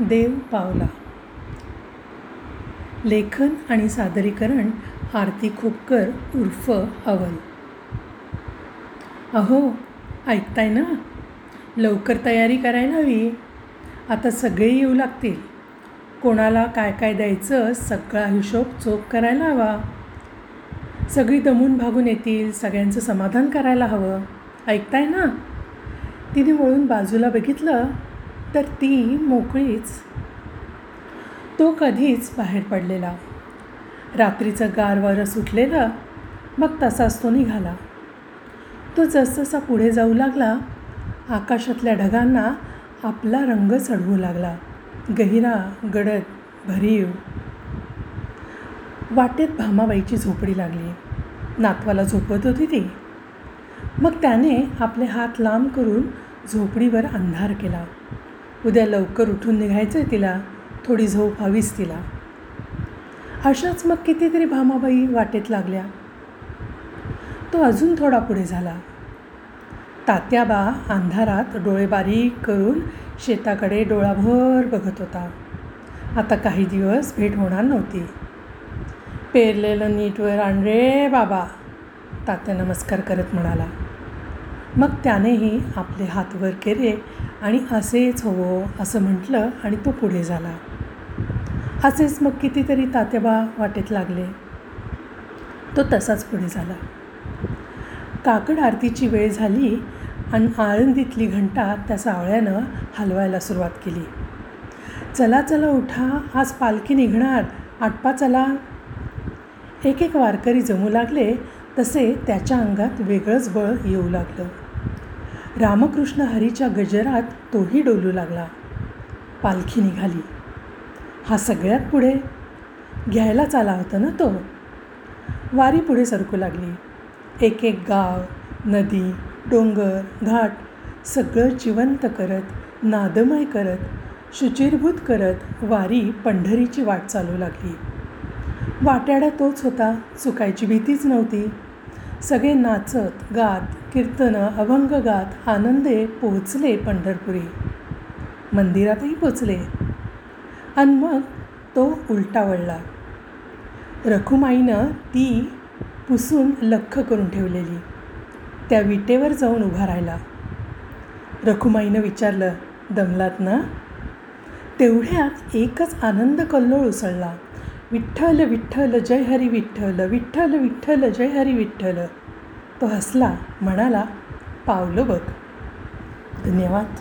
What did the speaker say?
देव पावला. लेखन आणि सादरीकरण आरती खोपकर उर्फ अवल अहो ऐकताय ना? लवकर तयारी करायला हवी. आता सगळे येऊ लागतील. कोणाला काय काय द्यायचं सगळा हिशोब चोख करायला हवा. सगळी दमून भागून येतील सगळ्यांचं समाधान करायला हवं. ऐकताय ना? तिने वळून बाजूला बघितलं. तर ती मोकळीच. तो कधीच बाहेर पडलेला. रात्रीचं गार वारं सुटलेलं मग तसाच तो निघाला. तो जसजसा पुढे जाऊ लागला आकाशातल्या ढगांना आपला रंग चढवू लागला. गहिरा गडद भरीव. वाटेत भामाबाईची झोपडी लागली. नातवाला झोपत होती ती. मग त्याने आपले हात लांब करून झोपडीवर अंधार केला. उद्या लवकर उठून निघायचं आहे तिला थोडी झोप हवीच तिला. अशाच मग कितीतरी भामाबाई वाटेत लागल्या. तो अजून थोडा पुढे झाला. तात्याबा अंधारात डोळे बारीक करून शेताकडे डोळाभर बघत होता. आता काही दिवस भेट होणार नव्हती. पेरलेलं नीटवर आण रे बाबा तात्या नमस्कार करत म्हणाला. मग त्यानेही आपले हात वर केले आणि असेच हवं असं म्हटलं आणि तो पुढे झाला. असेच मग कितीतरी तात्याबा वाटेत लागले. तो तसाच पुढे झाला. काकड आरतीची वेळ झाली आणि आळंदीतली घंटा त्या सावळ्यानं हलवायला सुरुवात केली. चला चला उठा आज पालखी निघणार आटपा चला. एक एक वारकरी जमू लागले तसे त्याच्या अंगात वेगळंच बळ येऊ लागलं. रामकृष्ण हरीच्या गजरात तोही डोलू लागला. पालखी निघाली. हा सगळ्यात पुढे? घ्यायलाच आला होता ना तो? वारी पुढे सरकू लागली. एक एक गाव नदी डोंगर घाट सगळं जिवंत करत नादमय करत शुचिरभूत करत वारी पंढरीची वाट चालू लागली. वाट्याडा तोच होता चुकायची भीतीच नव्हती. सगळे नाचत गात कीर्तनं अभंग गात आनंदे पोहोचले पंढरपुरी. मंदिरातही पोचले आणि मग तो उलटा वळला. रखुमाईनं ती पुसून लख्ख करून ठेवलेली. त्या विटेवर जाऊन उभा राहिला. रखुमाईनं विचारलं दमलात ना? तेवढ्यात एकच आनंद कल्लोळ उसळला. विठ्ठल विठ्ठल जय हरी विठ्ठल विठ्ठल विठ्ठल जय हरी विठ्ठल. तो हसला म्हणाला पावलं बघ. धन्यवाद.